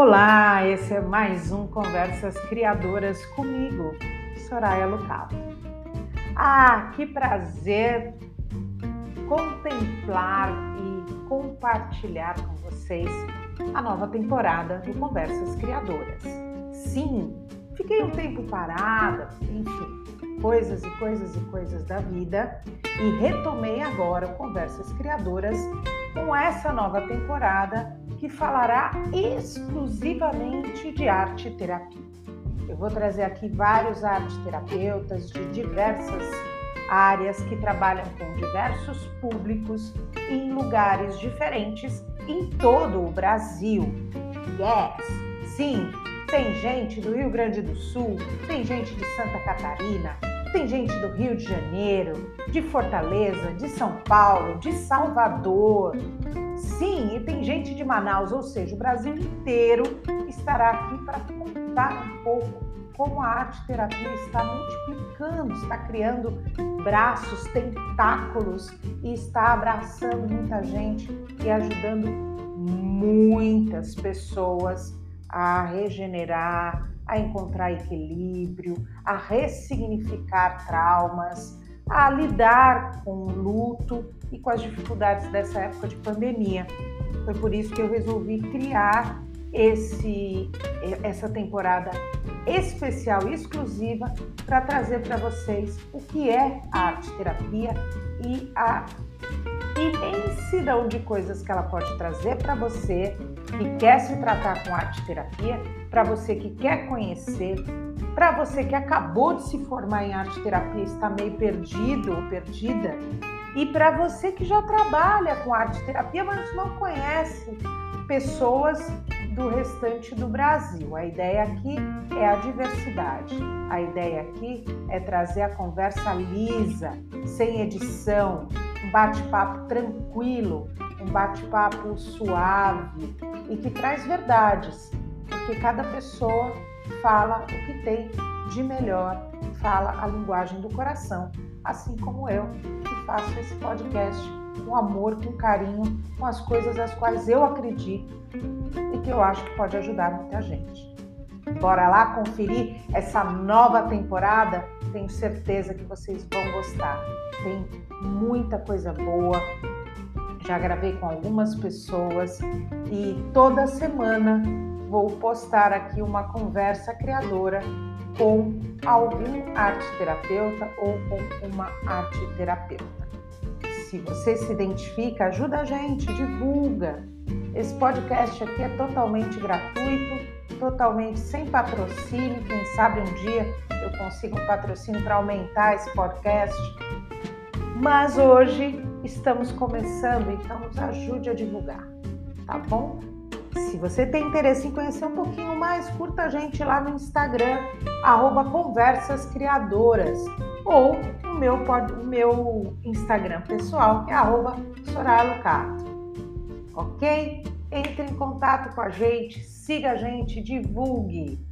Olá, esse é mais um Conversas Criadoras comigo, Soraya Lucato. Ah, que prazer contemplar e compartilhar com vocês a nova temporada do Conversas Criadoras. Sim, fiquei um tempo parada, enfim, coisas e coisas e coisas da vida e retomei agora Conversas Criadoras com essa nova temporada que falará exclusivamente de arte terapia. Eu vou trazer aqui vários arte terapeutas de diversas áreas que trabalham com diversos públicos em lugares diferentes em todo o Brasil. Yes! Sim, tem gente do Rio Grande do Sul, tem gente de Santa Catarina, tem gente do Rio de Janeiro, de Fortaleza, de São Paulo, de Salvador. Sim, e tem gente de Manaus, ou seja, o Brasil inteiro estará aqui para contar um pouco como a arte terapia está multiplicando, está criando braços, tentáculos e está abraçando muita gente e ajudando muitas pessoas a regenerar, a encontrar equilíbrio, a ressignificar traumas, a lidar com o luto e com as dificuldades dessa época de pandemia. Foi por isso que eu resolvi criar esse, essa temporada especial e exclusiva para trazer para vocês o que é a arte terapia e a imensidão de coisas que ela pode trazer para você que quer se tratar com arte terapia, para você que quer conhecer, para você que acabou de se formar em arte terapia está meio perdido ou perdida, e para você que já trabalha com arte terapia, mas não conhece pessoas do restante do Brasil. A ideia aqui é a diversidade. A ideia aqui é trazer a conversa lisa, sem edição, um bate-papo tranquilo, bate-papo suave e que traz verdades, porque cada pessoa fala o que tem de melhor, fala a linguagem do coração, assim como eu, que faço esse podcast com amor, com carinho, com as coisas às quais eu acredito e que eu acho que pode ajudar muita gente. Bora lá conferir essa nova temporada? Tenho certeza que vocês vão gostar. Tem muita coisa boa. Já gravei com algumas pessoas e toda semana vou postar aqui uma conversa criadora com algum arte terapeuta ou com uma arte terapeuta. Se você se identifica, ajuda a gente, divulga. Esse podcast aqui é totalmente gratuito, totalmente sem patrocínio. Quem sabe um dia eu consigo um patrocínio para aumentar esse podcast. Mas hoje estamos começando, então nos ajude a divulgar, tá bom? Se você tem interesse em conhecer um pouquinho mais, curta a gente lá no Instagram, arroba Conversas Criadoras, ou o meu, o meu Instagram pessoal, que é arroba Soraya Ok? Entre em contato com a gente, siga a gente, divulgue.